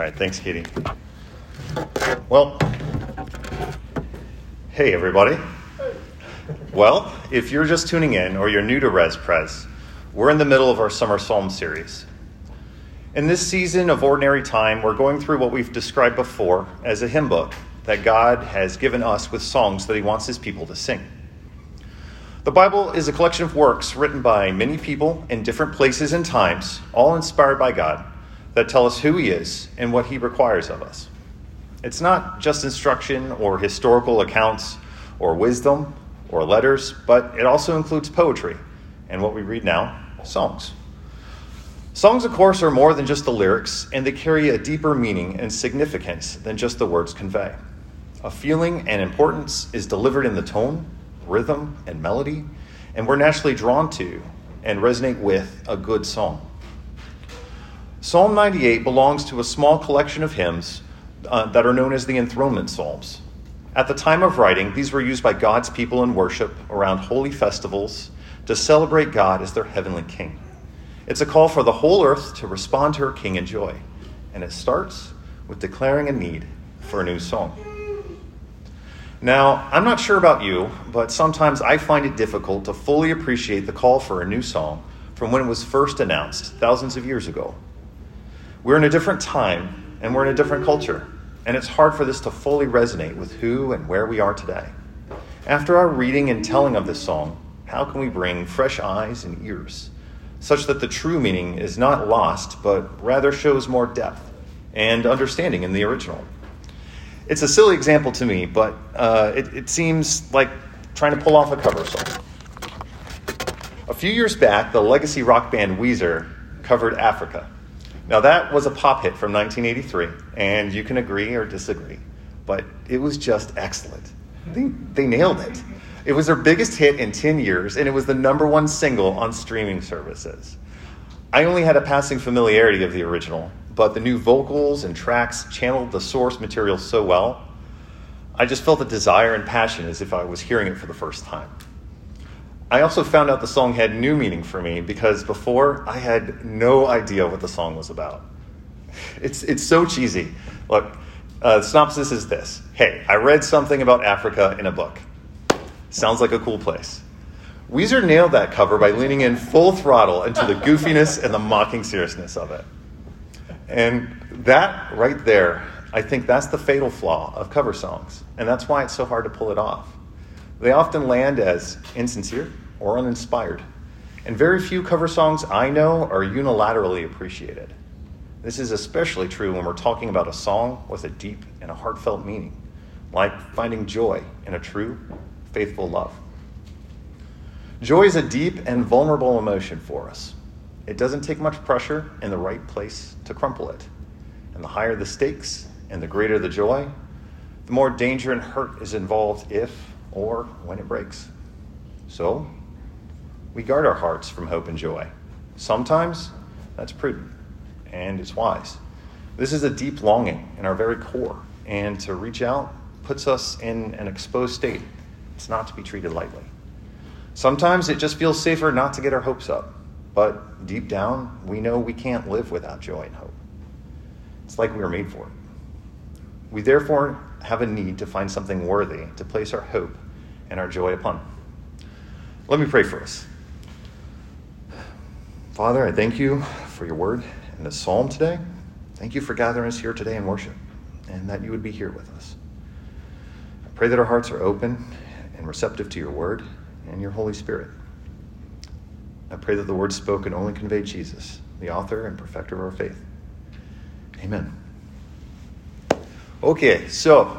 right, thanks, Katie. Well, hey, everybody. Well, if you're just tuning in or you're new to Res Pres, we're in the middle of our summer psalm series. In this season of ordinary time, we're going through what we've described before as a hymn book that God has given us with songs that He wants His people to sing. The Bible is a collection of works written by many people in different places and times, all inspired by God, that tell us who He is and what He requires of us. It's not just instruction or historical accounts or wisdom or letters, but it also includes poetry and what we read now songs. Songs, of course, are more than just the lyrics, and they carry a deeper meaning and significance than just the words convey. A feeling and importance is delivered in the tone rhythm, and melody, and we're naturally drawn to and resonate with a good song. Psalm 98 belongs to a small collection of hymns uh, that are known as the enthronement psalms. At the time of writing, these were used by God's people in worship around holy festivals to celebrate God as their heavenly king. It's a call for the whole earth to respond to her king in joy, and it starts with declaring a need for a new song. Now, I'm not sure about you, but sometimes I find it difficult to fully appreciate the call for a new song from when it was first announced thousands of years ago. We're in a different time and we're in a different culture, and it's hard for this to fully resonate with who and where we are today. After our reading and telling of this song, how can we bring fresh eyes and ears such that the true meaning is not lost, but rather shows more depth and understanding in the original? It's a silly example to me, but uh, it, it seems like trying to pull off a cover song. A few years back, the legacy rock band Weezer covered Africa. Now, that was a pop hit from 1983, and you can agree or disagree, but it was just excellent. They, they nailed it. It was their biggest hit in 10 years, and it was the number one single on streaming services. I only had a passing familiarity of the original, but the new vocals and tracks channeled the source material so well. I just felt the desire and passion as if I was hearing it for the first time. I also found out the song had new meaning for me because before I had no idea what the song was about. It's, it's so cheesy. Look, uh, the synopsis is this Hey, I read something about Africa in a book. Sounds like a cool place. Weezer nailed that cover by leaning in full throttle into the goofiness and the mocking seriousness of it. And that right there, I think that's the fatal flaw of cover songs. And that's why it's so hard to pull it off. They often land as insincere or uninspired. And very few cover songs I know are unilaterally appreciated. This is especially true when we're talking about a song with a deep and a heartfelt meaning, like finding joy in a true, faithful love. Joy is a deep and vulnerable emotion for us. It doesn't take much pressure in the right place to crumple it. And the higher the stakes and the greater the joy, the more danger and hurt is involved if or when it breaks. So, we guard our hearts from hope and joy. Sometimes that's prudent and it's wise. This is a deep longing in our very core, and to reach out puts us in an exposed state. It's not to be treated lightly. Sometimes it just feels safer not to get our hopes up. But deep down, we know we can't live without joy and hope. It's like we were made for it. We therefore have a need to find something worthy to place our hope and our joy upon. Let me pray for us. Father, I thank you for your word in the psalm today. Thank you for gathering us here today in worship and that you would be here with us. I pray that our hearts are open and receptive to your word and your Holy Spirit. I pray that the words spoken only convey Jesus, the author and perfecter of our faith. Amen. Okay, so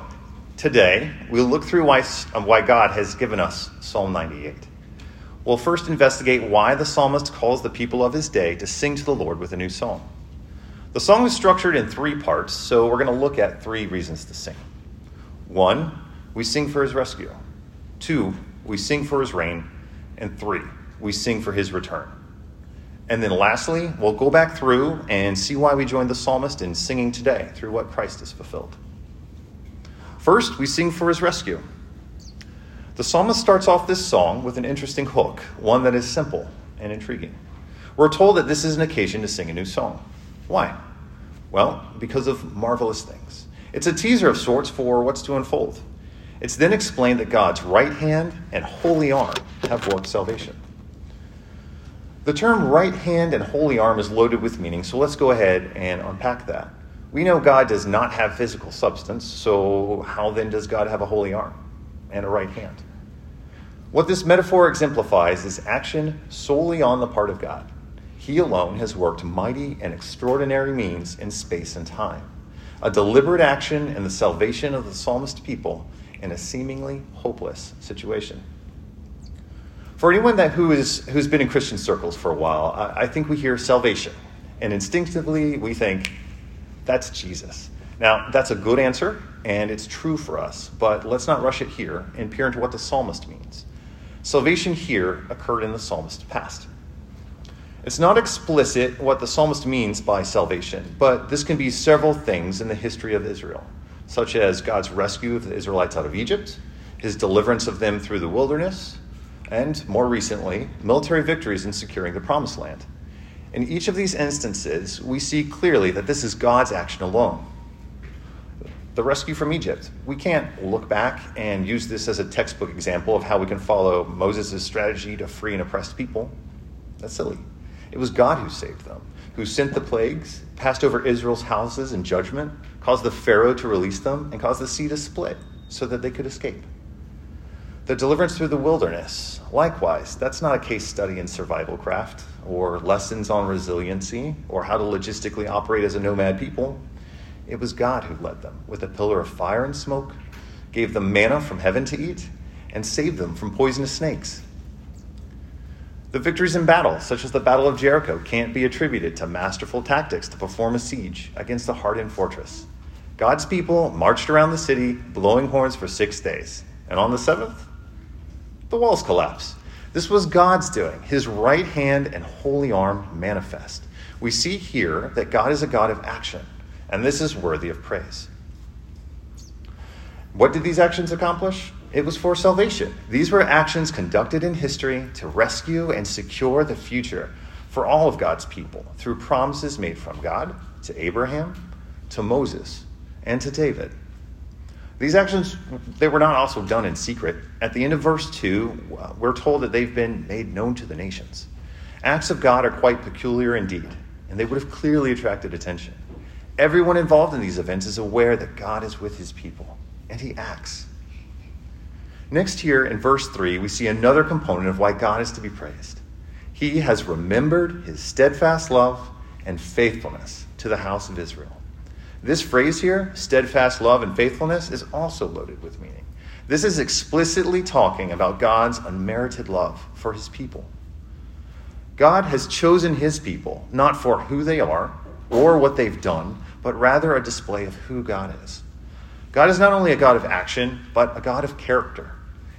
today we'll look through why, um, why God has given us Psalm 98. We'll first investigate why the psalmist calls the people of his day to sing to the Lord with a new song. The song is structured in three parts, so we're going to look at three reasons to sing. One, we sing for his rescue. Two, we sing for his reign. And three, we sing for his return. And then lastly, we'll go back through and see why we joined the psalmist in singing today through what Christ has fulfilled. First, we sing for his rescue. The psalmist starts off this song with an interesting hook, one that is simple and intriguing. We're told that this is an occasion to sing a new song. Why? Well, because of marvelous things. It's a teaser of sorts for what's to unfold. It's then explained that God's right hand and holy arm have worked salvation. The term right hand and holy arm is loaded with meaning, so let's go ahead and unpack that. We know God does not have physical substance, so how then does God have a holy arm and a right hand? What this metaphor exemplifies is action solely on the part of God. He alone has worked mighty and extraordinary means in space and time, a deliberate action in the salvation of the psalmist people in a seemingly hopeless situation. For anyone that who is who's been in Christian circles for a while, I, I think we hear salvation, and instinctively we think that's Jesus. Now, that's a good answer, and it's true for us, but let's not rush it here and peer into what the psalmist means. Salvation here occurred in the psalmist's past. It's not explicit what the psalmist means by salvation, but this can be several things in the history of Israel, such as God's rescue of the Israelites out of Egypt, his deliverance of them through the wilderness, and more recently, military victories in securing the promised land. In each of these instances, we see clearly that this is God's action alone. The rescue from Egypt. We can't look back and use this as a textbook example of how we can follow Moses' strategy to free an oppressed people. That's silly. It was God who saved them, who sent the plagues, passed over Israel's houses in judgment, caused the Pharaoh to release them, and caused the sea to split so that they could escape. The deliverance through the wilderness. Likewise, that's not a case study in survival craft or lessons on resiliency or how to logistically operate as a nomad people. It was God who led them with a pillar of fire and smoke, gave them manna from heaven to eat, and saved them from poisonous snakes. The victories in battle, such as the Battle of Jericho, can't be attributed to masterful tactics to perform a siege against a hardened fortress. God's people marched around the city, blowing horns for six days. And on the seventh, the walls collapse. This was God's doing, his right hand and holy arm manifest. We see here that God is a God of action, and this is worthy of praise. What did these actions accomplish? It was for salvation. These were actions conducted in history to rescue and secure the future for all of God's people through promises made from God to Abraham, to Moses, and to David. These actions, they were not also done in secret. At the end of verse 2, uh, we're told that they've been made known to the nations. Acts of God are quite peculiar indeed, and they would have clearly attracted attention. Everyone involved in these events is aware that God is with his people, and he acts. Next, here in verse 3, we see another component of why God is to be praised. He has remembered his steadfast love and faithfulness to the house of Israel. This phrase here, steadfast love and faithfulness, is also loaded with meaning. This is explicitly talking about God's unmerited love for his people. God has chosen his people not for who they are or what they've done, but rather a display of who God is. God is not only a God of action, but a God of character.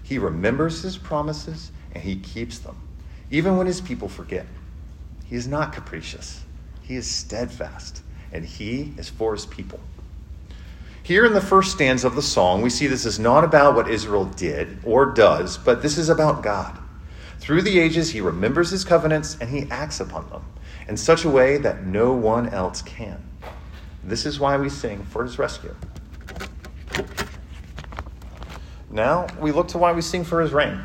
He remembers his promises and he keeps them, even when his people forget. He is not capricious, he is steadfast and he is for his people. Here in the first stanza of the song, we see this is not about what Israel did or does, but this is about God. Through the ages, he remembers his covenants and he acts upon them in such a way that no one else can. This is why we sing for his rescue. Now we look to why we sing for his reign.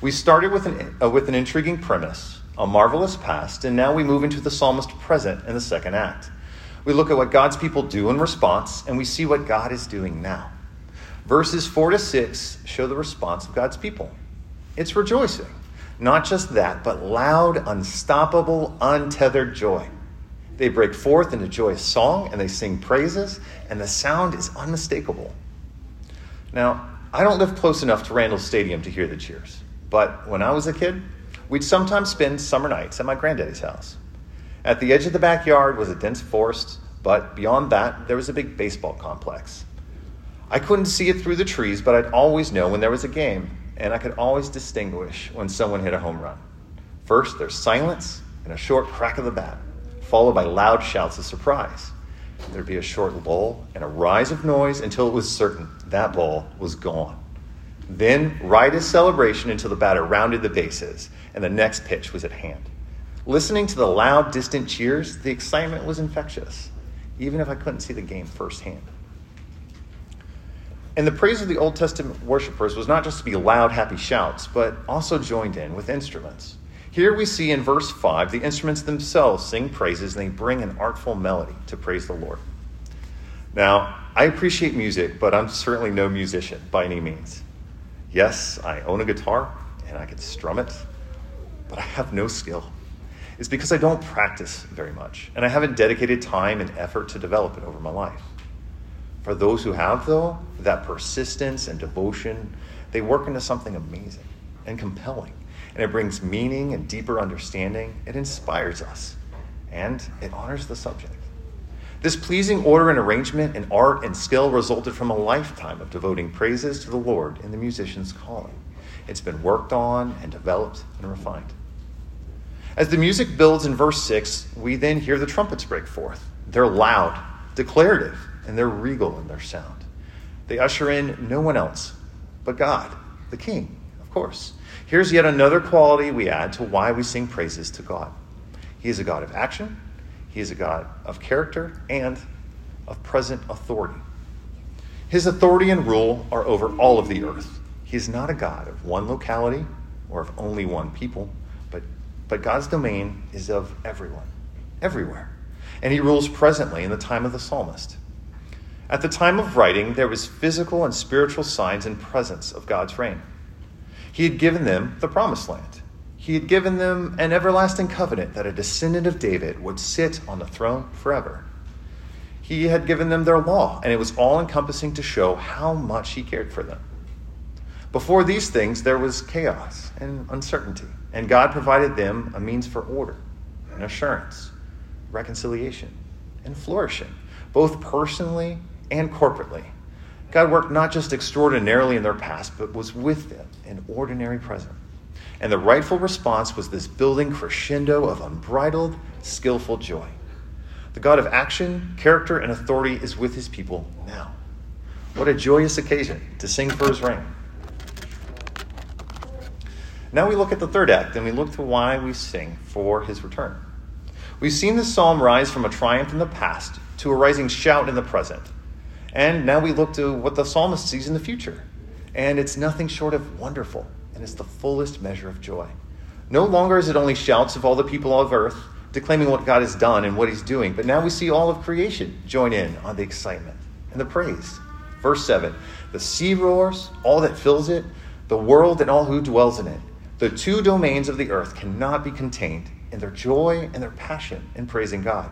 We started with an, uh, with an intriguing premise, a marvelous past, and now we move into the psalmist present in the second act. We look at what God's people do in response, and we see what God is doing now. Verses 4 to 6 show the response of God's people it's rejoicing. Not just that, but loud, unstoppable, untethered joy. They break forth into joyous song and they sing praises, and the sound is unmistakable. Now, I don't live close enough to Randall Stadium to hear the cheers, but when I was a kid, we'd sometimes spend summer nights at my granddaddy's house. At the edge of the backyard was a dense forest, but beyond that, there was a big baseball complex. I couldn't see it through the trees, but I'd always know when there was a game, and I could always distinguish when someone hit a home run. First, there's silence and a short crack of the bat, followed by loud shouts of surprise. There'd be a short lull and a rise of noise until it was certain that ball was gone. Then, riotous celebration until the batter rounded the bases and the next pitch was at hand. Listening to the loud, distant cheers, the excitement was infectious. even if I couldn't see the game firsthand. And the praise of the Old Testament worshippers was not just to be loud, happy shouts, but also joined in with instruments. Here we see in verse 5 the instruments themselves sing praises and they bring an artful melody to praise the Lord. Now, I appreciate music, but I'm certainly no musician by any means. Yes, I own a guitar and I can strum it, but I have no skill. It's because I don't practice very much, and I haven't dedicated time and effort to develop it over my life. For those who have, though, that persistence and devotion, they work into something amazing and compelling, and it brings meaning and deeper understanding. It inspires us, and it honors the subject. This pleasing order and arrangement in art and skill resulted from a lifetime of devoting praises to the Lord in the musician's calling. It's been worked on and developed and refined. As the music builds in verse 6, we then hear the trumpets break forth. They're loud, declarative, and they're regal in their sound. They usher in no one else but God, the King, of course. Here's yet another quality we add to why we sing praises to God. He is a God of action, He is a God of character, and of present authority. His authority and rule are over all of the earth. He is not a God of one locality or of only one people. But God's domain is of everyone, everywhere. And he rules presently in the time of the psalmist. At the time of writing, there was physical and spiritual signs and presence of God's reign. He had given them the promised land. He had given them an everlasting covenant that a descendant of David would sit on the throne forever. He had given them their law, and it was all encompassing to show how much he cared for them. Before these things, there was chaos and uncertainty. And God provided them a means for order and assurance, reconciliation, and flourishing, both personally and corporately. God worked not just extraordinarily in their past, but was with them in ordinary present. And the rightful response was this building crescendo of unbridled, skillful joy. The God of action, character, and authority is with his people now. What a joyous occasion to sing for his reign. Now we look at the third act and we look to why we sing for his return. We've seen this psalm rise from a triumph in the past to a rising shout in the present. And now we look to what the psalmist sees in the future. And it's nothing short of wonderful, and it's the fullest measure of joy. No longer is it only shouts of all the people of earth declaiming what God has done and what he's doing, but now we see all of creation join in on the excitement and the praise. Verse 7 The sea roars, all that fills it, the world and all who dwells in it. The two domains of the earth cannot be contained in their joy and their passion in praising God.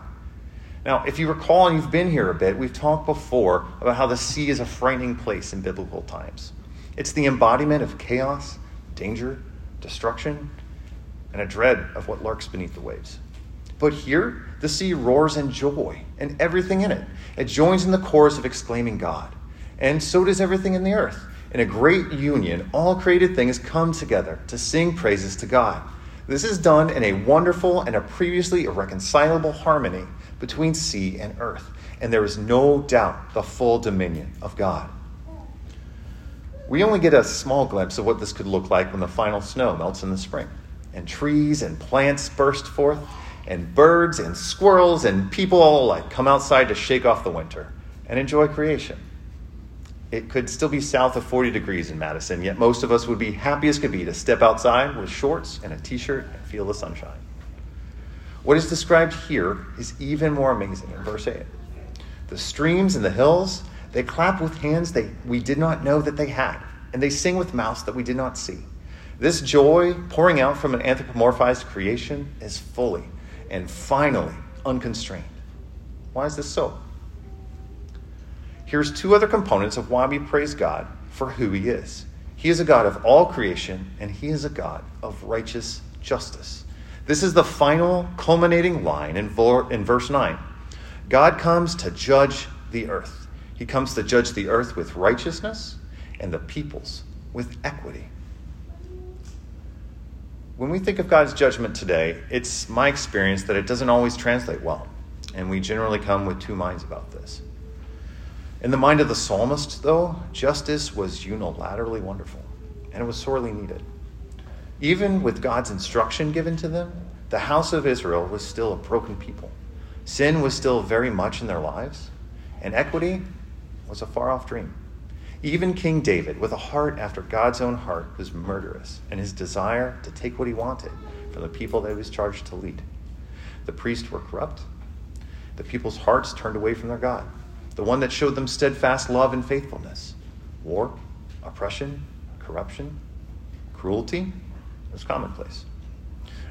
Now, if you recall, and you've been here a bit, we've talked before about how the sea is a frightening place in biblical times. It's the embodiment of chaos, danger, destruction, and a dread of what lurks beneath the waves. But here, the sea roars in joy and everything in it. It joins in the chorus of exclaiming God. And so does everything in the earth. In a great union, all created things come together to sing praises to God. This is done in a wonderful and a previously irreconcilable harmony between sea and earth, and there is no doubt the full dominion of God. We only get a small glimpse of what this could look like when the final snow melts in the spring, and trees and plants burst forth, and birds and squirrels and people all alike come outside to shake off the winter and enjoy creation it could still be south of 40 degrees in Madison, yet most of us would be happy as could be to step outside with shorts and a t shirt and feel the sunshine. What is described here is even more amazing in verse 8. The streams and the hills, they clap with hands they, we did not know that they had, and they sing with mouths that we did not see. This joy pouring out from an anthropomorphized creation is fully and finally unconstrained. Why is this so? Here's two other components of why we praise God for who He is. He is a God of all creation, and He is a God of righteous justice. This is the final culminating line in, verse 9. God comes to judge the earth. He comes to judge the earth with righteousness and the peoples with equity. When we think of God's judgment today, it's my experience that it doesn't always translate well, and we generally come with two minds about this. In the mind of the psalmist, though, justice was unilaterally wonderful, and it was sorely needed. Even with God's instruction given to them, the house of Israel was still a broken people, Sin was still very much in their lives, and equity was a far off dream. Even King David, with a heart after God's own heart, was murderous, in his desire to take what he wanted from the people that he was charged to lead. The priests were corrupt. The people's hearts turned away from their God, the one that showed them steadfast love and faithfulness. War, oppression, corruption, cruelty was commonplace.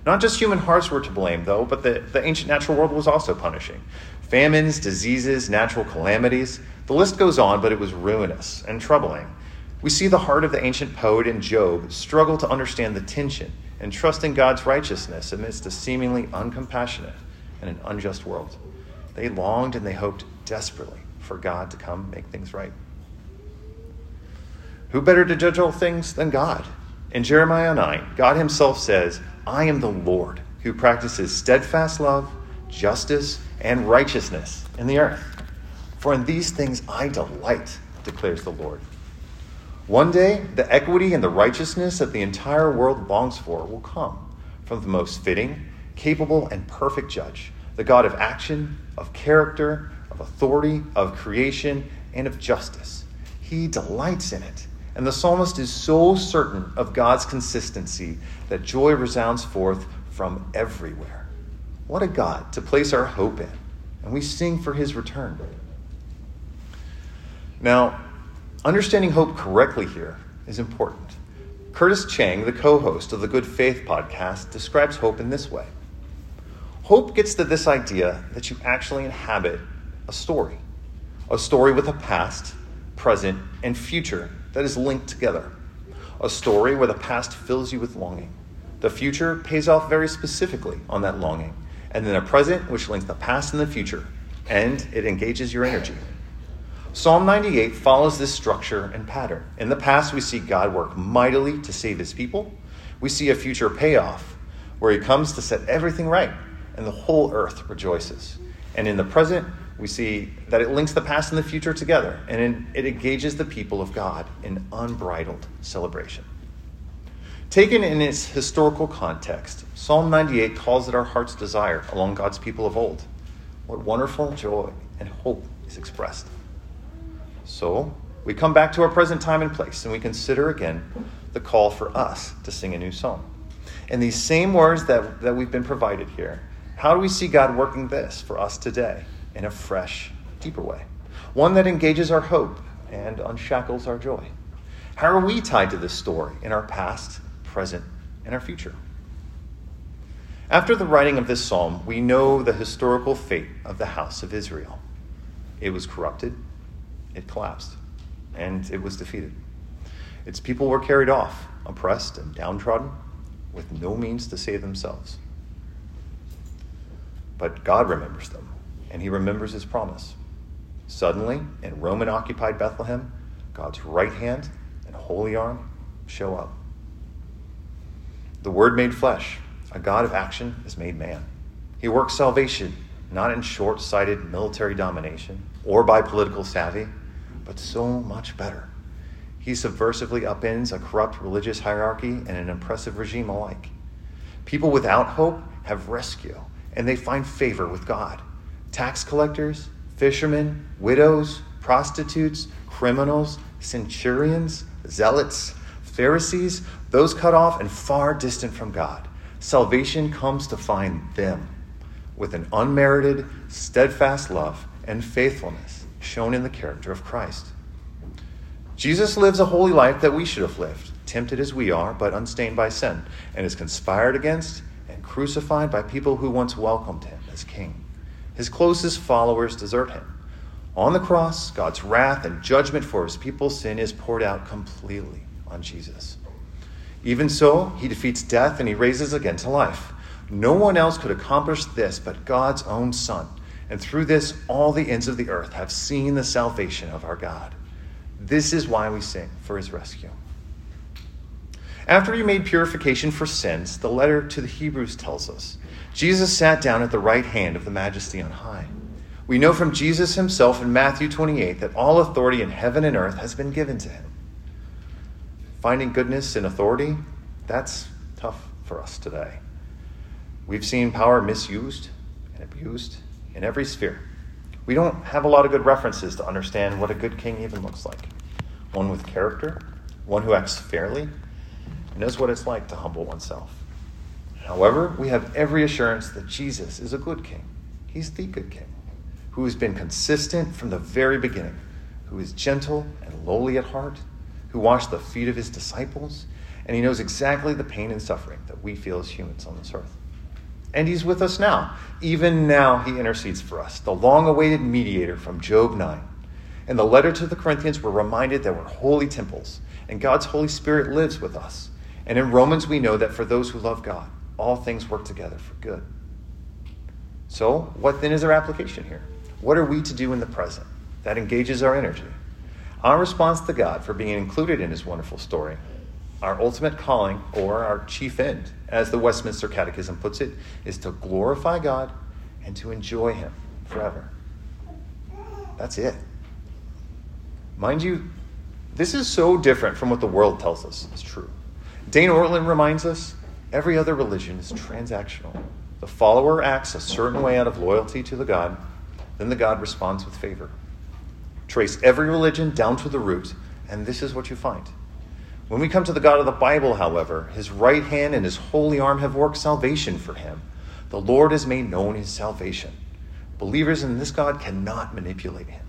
Not just human hearts were to blame, though, but the, the ancient natural world was also punishing. Famines, diseases, natural calamities, the list goes on, but it was ruinous and troubling. We see the heart of the ancient poet in Job struggle to understand the tension and trust in God's righteousness amidst a seemingly uncompassionate and an unjust world. They longed and they hoped desperately for God to come make things right. Who better to judge all things than God? In Jeremiah 9, God himself says, I am the Lord who practices steadfast love, justice, and righteousness in the earth. For in these things I delight, declares the Lord. One day, the equity and the righteousness that the entire world longs for will come from the most fitting, capable, and perfect judge, the God of action, of character, of authority, of creation, and of justice. He delights in it. And the psalmist is so certain of God's consistency that joy resounds forth from everywhere. What a God to place our hope in. And we sing for his return. Now, understanding hope correctly here is important. Curtis Chang, the co host of the Good Faith podcast, describes hope in this way Hope gets to this idea that you actually inhabit a story, a story with a past, present, and future that is linked together. A story where the past fills you with longing. The future pays off very specifically on that longing. And then a present which links the past and the future, and it engages your energy. Psalm 98 follows this structure and pattern. In the past, we see God work mightily to save his people. We see a future payoff where he comes to set everything right, and the whole earth rejoices. And in the present, we see that it links the past and the future together, and it engages the people of God in unbridled celebration. Taken in its historical context, Psalm 98 calls it our heart's desire along God's people of old. What wonderful joy and hope is expressed. So, we come back to our present time and place, and we consider again the call for us to sing a new song. In these same words that, that we've been provided here, how do we see God working this for us today? In a fresh, deeper way, one that engages our hope and unshackles our joy. How are we tied to this story in our past, present, and our future? After the writing of this psalm, we know the historical fate of the house of Israel. It was corrupted, it collapsed, and it was defeated. Its people were carried off, oppressed and downtrodden, with no means to save themselves. But God remembers them and he remembers his promise. Suddenly, in Roman occupied Bethlehem, God's right hand and holy arm show up. The Word made flesh, a God of action, is made man. He works salvation not in short sighted military domination or by political savvy, but so much better. He subversively upends a corrupt religious hierarchy and an oppressive regime alike. People without hope have rescue, and they find favor with God tax collectors, fishermen, widows, prostitutes, criminals, centurions, zealots, Pharisees, those cut off and far distant from God. Salvation comes to find them with an unmerited, steadfast love and faithfulness shown in the character of Christ. Jesus lives a holy life that we should have lived, tempted as we are, but unstained by sin, and is conspired against and crucified by people who once welcomed him as king. His closest followers desert him. On the cross, God's wrath and judgment for his people's sin is poured out completely on Jesus. Even so, he defeats death and he raises again to life. No one else could accomplish this but God's own Son. And through this, all the ends of the earth have seen the salvation of our God. This is why we sing for his rescue. After he made purification for sins, the letter to the Hebrews tells us Jesus sat down at the right hand of the majesty on high. We know from Jesus himself in Matthew 28 that all authority in heaven and earth has been given to him. Finding goodness in authority, that's tough for us today. We've seen power misused and abused in every sphere. We don't have a lot of good references to understand what a good king even looks like. One with character, one who acts fairly, knows what it's like to humble oneself. However, we have every assurance that Jesus is a good king. He's the good king, who has been consistent from the very beginning, who is gentle and lowly at heart, who washed the feet of his disciples, and he knows exactly the pain and suffering that we feel as humans on this earth. And he's with us now. Even now, he intercedes for us, the long awaited mediator from Job 9. In the letter to the Corinthians, we're reminded that we're holy temples, and God's Holy Spirit lives with us. And in Romans, we know that for those who love God, all things work together for good. So, what then is our application here? What are we to do in the present that engages our energy? Our response to God for being included in his wonderful story our ultimate calling, or our chief end, as the Westminster Catechism puts it, is to glorify God and to enjoy Him forever. That's it. Mind you, this is so different from what the world tells us is true. Dane Ortlund reminds us every other religion is transactional. The follower acts a certain way out of loyalty to the God, then the God responds with favor. Trace every religion down to the root, and this is what you find. When we come to the God of the Bible, however, his right hand and his holy arm have worked salvation for him. The Lord has made known his salvation. Believers in this God cannot manipulate him,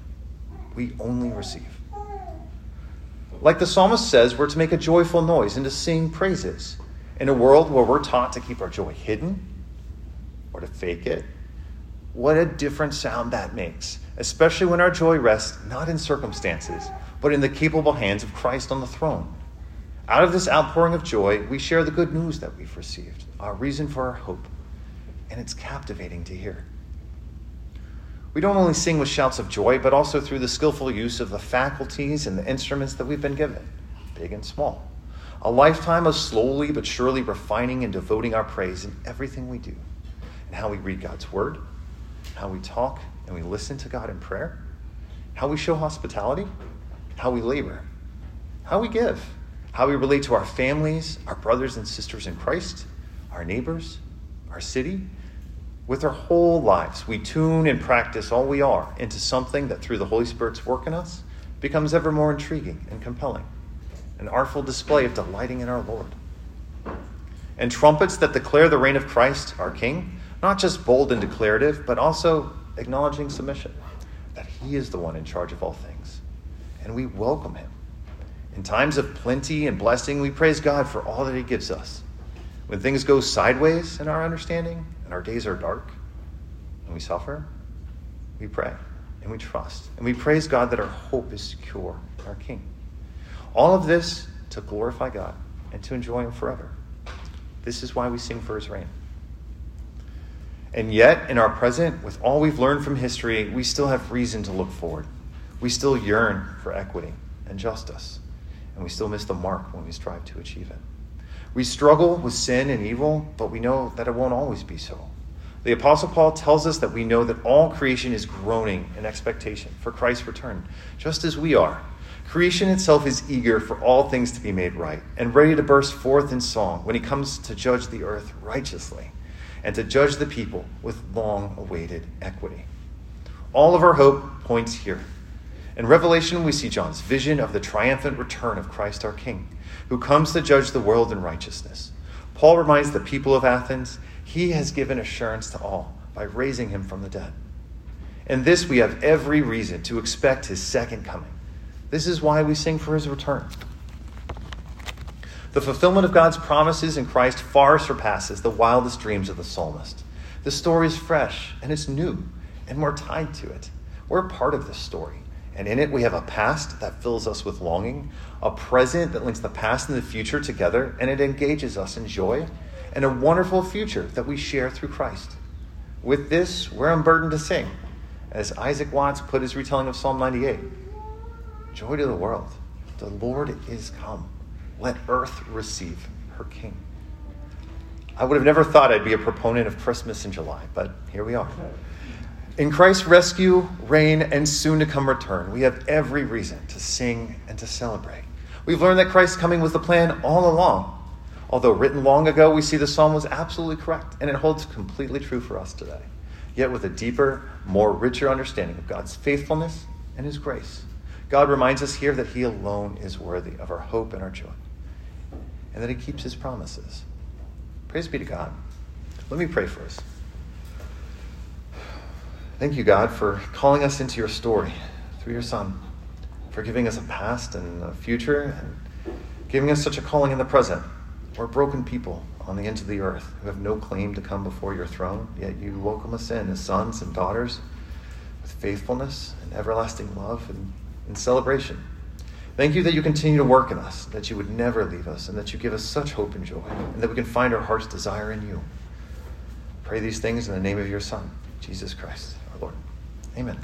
we only receive. Like the psalmist says, we're to make a joyful noise and to sing praises. In a world where we're taught to keep our joy hidden or to fake it, what a different sound that makes, especially when our joy rests not in circumstances, but in the capable hands of Christ on the throne. Out of this outpouring of joy, we share the good news that we've received, our reason for our hope, and it's captivating to hear. We don't only sing with shouts of joy, but also through the skillful use of the faculties and the instruments that we've been given, big and small. A lifetime of slowly but surely refining and devoting our praise in everything we do, and how we read God's word, how we talk and we listen to God in prayer, how we show hospitality, how we labor, how we give how we relate to our families, our brothers and sisters in Christ, our neighbors, our city. With our whole lives, we tune and practice all we are into something that through the Holy Spirit's work in us becomes ever more intriguing and compelling, an artful display of delighting in our Lord. And trumpets that declare the reign of Christ, our King, not just bold and declarative, but also acknowledging submission, that He is the one in charge of all things. And we welcome Him in times of plenty and blessing, we praise God for all that He gives us. When things go sideways in our understanding and our days are dark and we suffer, we pray and we trust. And we praise God that our hope is secure our King. All of this to glorify God and to enjoy Him forever. This is why we sing for His reign. And yet, in our present, with all we've learned from history, we still have reason to look forward. We still yearn for equity and justice and we still miss the mark when we strive to achieve it. We struggle with sin and evil, but we know that it won't always be so. The Apostle Paul tells us that we know that all creation is groaning in expectation for Christ's return, just as we are. Creation itself is eager for all things to be made right and ready to burst forth in song when he comes to judge the earth righteously and to judge the people with long awaited equity. All of our hope points here in Revelation, we see John's vision of the triumphant return of Christ our King, who comes to judge the world in righteousness. Paul reminds the people of Athens he has given assurance to all by raising him from the dead. In this, we have every reason to expect his second coming. This is why we sing for his return. The fulfillment of God's promises in Christ far surpasses the wildest dreams of the psalmist. The story is fresh and it's new, and we're tied to it. We're part of this story. And in it, we have a past that fills us with longing, a present that links the past and the future together, and it engages us in joy, and a wonderful future that we share through Christ. With this, we're unburdened to sing, as Isaac Watts put his retelling of Psalm 98 Joy to the world, the Lord is come. Let earth receive her King. I would have never thought I'd be a proponent of Christmas in July, but here we are. In Christ's rescue, reign, and soon to come return, we have every reason to sing and to celebrate. We've learned that Christ's coming was the plan all along. Although written long ago, we see the psalm was absolutely correct, and it holds completely true for us today. yet with a deeper, more richer understanding of God's faithfulness and His grace. God reminds us here that He alone is worthy of our hope and our joy, and that He keeps His promises. Praise be to God. Let me pray for us. Thank you, God, for calling us into your story through your Son, for giving us a past and a future, and giving us such a calling in the present. We're broken people on the ends of the earth who have no claim to come before your throne, yet you welcome us in as sons and daughters with faithfulness and everlasting love and, and celebration. Thank you that you continue to work in us, that you would never leave us, and that you give us such hope and joy, and that we can find our heart's desire in you. Pray these things in the name of your Son, Jesus Christ, our Lord. Amen.